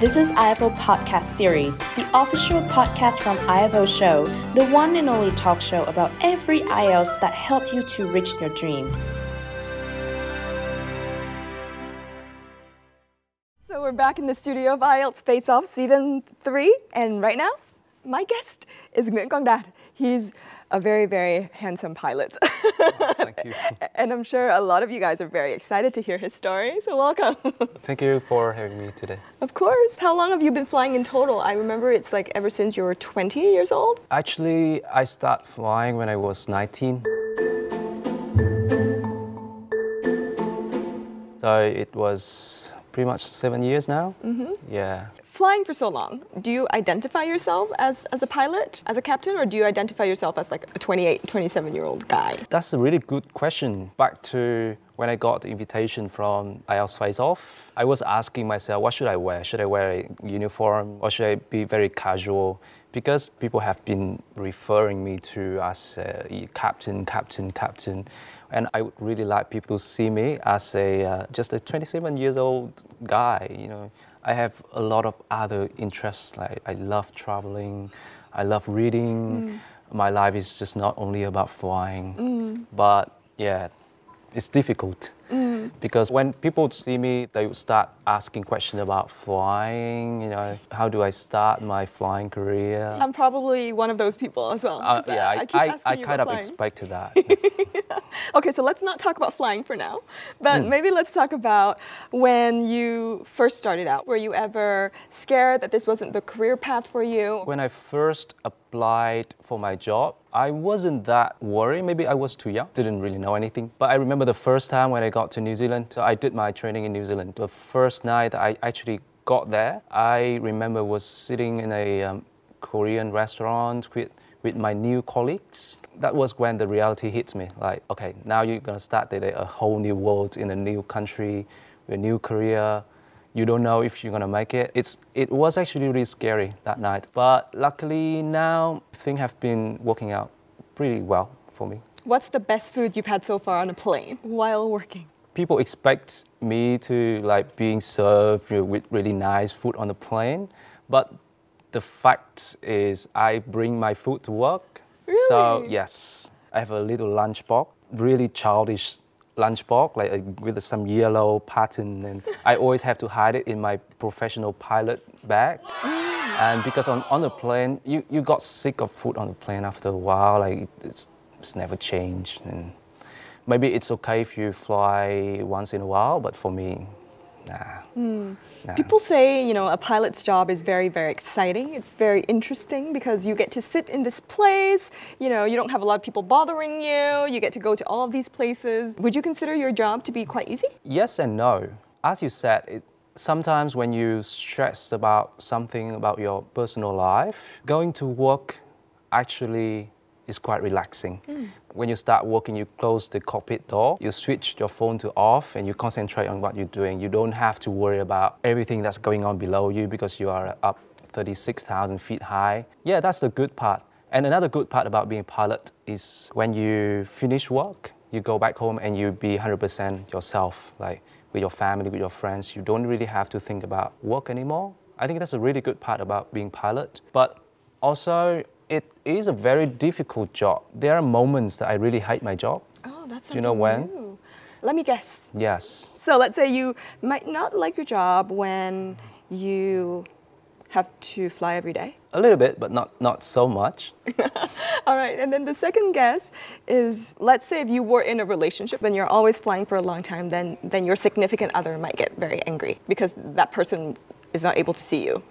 This is IFO Podcast Series, the official podcast from IFO Show, the one and only talk show about every IELTS that help you to reach your dream. So we're back in the studio of IELTS Face Off Season 3, and right now, my guest is Nguyễn Quang Đạt. He's a very, very handsome pilot. Thank you. and I'm sure a lot of you guys are very excited to hear his story, so welcome. Thank you for having me today. of course. How long have you been flying in total? I remember it's like ever since you were 20 years old. Actually, I started flying when I was 19. So it was pretty much seven years now. Mm-hmm. Yeah. Flying for so long, do you identify yourself as, as a pilot, as a captain, or do you identify yourself as like a 28, 27 year old guy? That's a really good question. Back to when I got the invitation from IELTS Face Off, I was asking myself, what should I wear? Should I wear a uniform or should I be very casual? Because people have been referring me to as a captain, captain, captain. And I would really like people to see me as a uh, just a 27 years old guy. You know, I have a lot of other interests. Like I love traveling, I love reading. Mm. My life is just not only about flying, mm. but yeah, it's difficult because when people see me, they would start asking questions about flying. You know, how do I start my flying career? I'm probably one of those people as well. Uh, yeah, I, keep I, I kind of flying. expected that. Okay, so let's not talk about flying for now, but Hmm. maybe let's talk about when you first started out. Were you ever scared that this wasn't the career path for you? When I first applied for my job, I wasn't that worried. Maybe I was too young, didn't really know anything. But I remember the first time when I got to New Zealand, so I did my training in New Zealand. The first night I actually got there, I remember was sitting in a um, Korean restaurant with, with my new colleagues. That was when the reality hit me. Like, okay, now you're gonna start a, a whole new world in a new country, a new career you don't know if you're gonna make it. It's it was actually really scary that night, but luckily now things have been working out pretty well for me. What's the best food you've had so far on a plane while working? People expect me to like being served with really nice food on the plane, but the fact is I bring my food to work. Really? So yes, I have a little lunchbox, really childish lunchbox, like uh, with some yellow pattern, and I always have to hide it in my professional pilot bag. And because on, on the plane, you, you got sick of food on the plane after a while, like it's, it's never changed. And maybe it's okay if you fly once in a while, but for me, nah. Hmm. nah. People say, you know, a pilot's job is very, very exciting. It's very interesting because you get to sit in this place, you know, you don't have a lot of people bothering you, you get to go to all of these places. Would you consider your job to be quite easy? Yes and no. As you said, it, sometimes when you stress about something about your personal life, going to work actually is quite relaxing. Hmm. When you start working, you close the cockpit door, you switch your phone to off, and you concentrate on what you're doing. You don't have to worry about everything that's going on below you because you are up 36,000 feet high. Yeah, that's the good part. And another good part about being a pilot is when you finish work, you go back home and you be 100% yourself, like with your family, with your friends. You don't really have to think about work anymore. I think that's a really good part about being pilot. But also, it is a very difficult job. There are moments that I really hate my job. Oh, that's Do you know when? new. Let me guess. Yes. So let's say you might not like your job when you have to fly every day. A little bit, but not, not so much. All right, and then the second guess is let's say if you were in a relationship and you're always flying for a long time, then, then your significant other might get very angry because that person is not able to see you.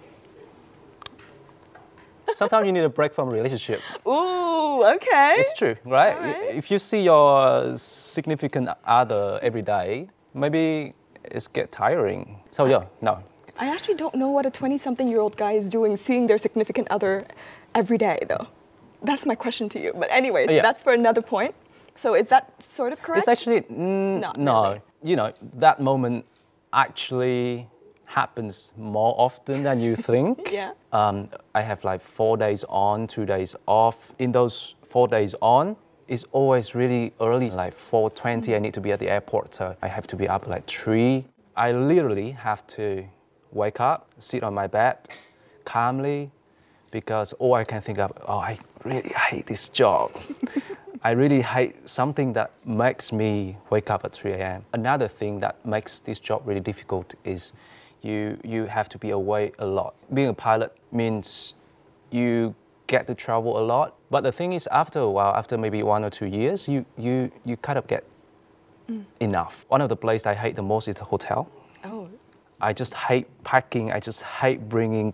Sometimes you need a break from a relationship. Ooh, okay. It's true, right? Right. If you see your significant other every day, maybe it's get tiring. So yeah, no. I actually don't know what a 20 something year old guy is doing seeing their significant other every day, though. That's my question to you. But, anyways, Yeah. that's for another point. So, is that sort of correct? It's actually mm, Not no. really. You know that moment actually happens more often than you think. Yeah. Um, I have like four days on, two days off. In those four days on, it's always really early, like 4:20. I need to be at the airport, so I have to be up like three. I literally have to wake up, sit on my bed calmly, because all I can think of, oh, I really hate this job. I really hate something that makes me wake up at 3 a.m. Another thing that makes this job really difficult is you, you have to be away a lot. Being a pilot means you get to travel a lot. But the thing is, after a while, after maybe one or two years, you, you, you kind of get mm. enough. One of the places I hate the most is the hotel. Oh. I just hate packing. I just hate bringing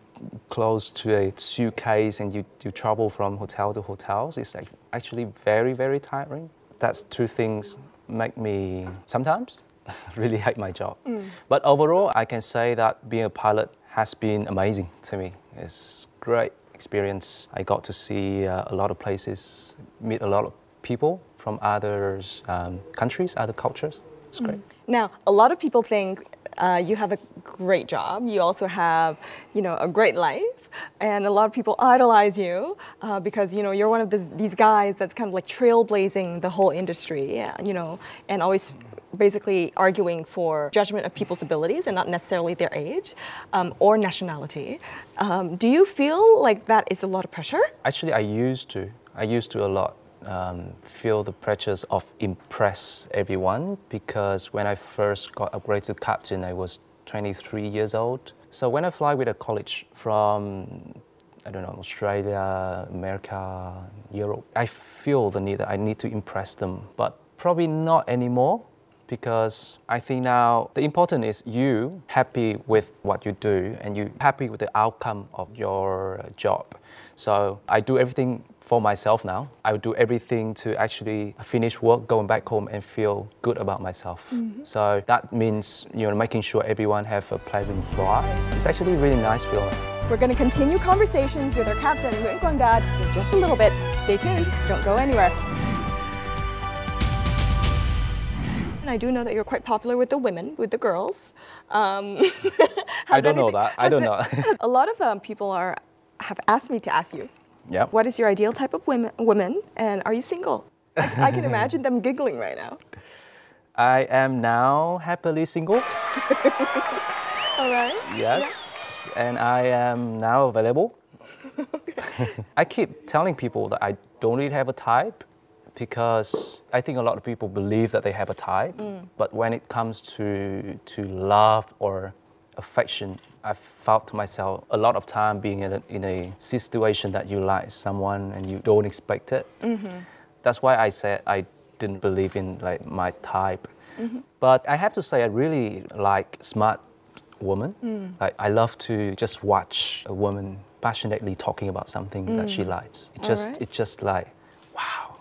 clothes to a suitcase and you, you travel from hotel to hotels. It's like actually very, very tiring. That's two things make me sometimes really hate my job. But overall, I can say that being a pilot has been amazing to me. It's great experience. I got to see uh, a lot of places, meet a lot of people from other um, countries, other cultures. It's great. Now, a lot of people think uh, you have a great job. You also have, you know, a great life, and a lot of people idolize you uh, because you know you're one of these guys that's kind of like trailblazing the whole industry. You know, and always basically arguing for judgment of people's abilities and not necessarily their age um, or nationality. Um, do you feel like that is a lot of pressure? Actually, I used to. I used to a lot um, feel the pressures of impress everyone because when I first got upgraded to captain, I was 23 years old. So when I fly with a college from I don't know Australia, America, Europe, I feel the need that I need to impress them, but probably not anymore because I think now the important is you happy with what you do and you happy with the outcome of your job. So I do everything for myself now. I would do everything to actually finish work, going back home and feel good about myself. So that means you know making sure everyone have a pleasant flight. It's actually a really nice feeling. We're going to continue conversations with our captain, Nguyen Quang Dat, in just a little bit. Stay tuned. Don't go anywhere. And I do know that you're quite popular with the women, with the girls. Um, I don't know that. I don't it- know. a lot of um, people are have asked me to ask you, yeah. what is your ideal type of women, woman, and are you single? I, I can imagine them giggling right now. I am now happily single. All right. Yes. And I am now available. I keep telling people that I don't really have a type because I think a lot of people believe that they have a type. Mm. But when it comes to, to love or affection, I've found to myself a lot of time being in a, in a situation that you like someone and you don't expect it. Mm-hmm. That's why I said I didn't believe in like my type. Mm-hmm. But I have to say I really like smart woman. Mm. Like I love to just watch a woman passionately talking about something that mm. she likes. It just Alright. it's just like wow.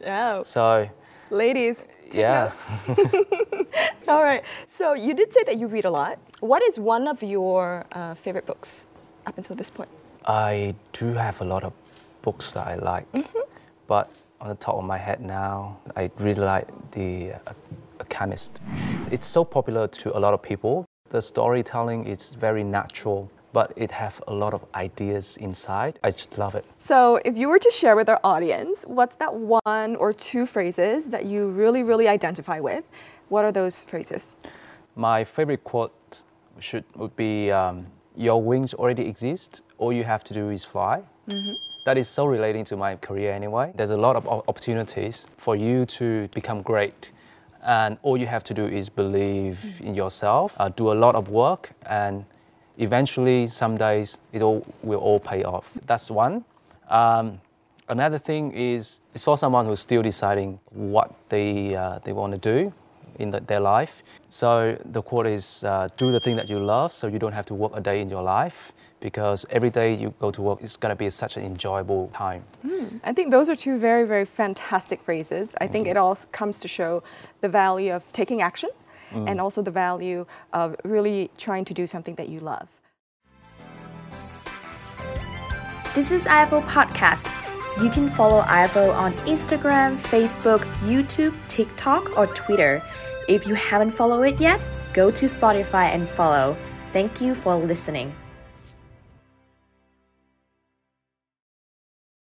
Yeah. So Ladies. yeah. All right. So you did say that you read a lot. What is one of your uh, favorite books up until this point? I do have a lot of books that I like, but on the top of my head now, I really like the uh, Chemist. It's so popular to a lot of people. The storytelling is very natural, but it have a lot of ideas inside. I just love it. So, if you were to share with our audience, what's that one or two phrases that you really, really identify with? What are those phrases? My favorite quote should would be, um, "Your wings already exist. All you have to do is fly." That is so relating to my career anyway. There's a lot of opportunities for you to become great, and all you have to do is believe in yourself, uh, do a lot of work, and eventually, some days, it all will all pay off. That's one. Um, another thing is, it's for someone who's still deciding what they, uh, they want to do in the, their life. So the quote is uh, do the thing that you love so you don't have to work a day in your life because every day you go to work is going to be such an enjoyable time. I think those are two very, very fantastic phrases. I think it all comes to show the value of taking action Mm. and also the value of really trying to do something that you love. This is IFO Podcast. You can follow IFO on Instagram, Facebook, YouTube, TikTok, or Twitter. If you haven't followed it yet, go to Spotify and follow. Thank you for listening.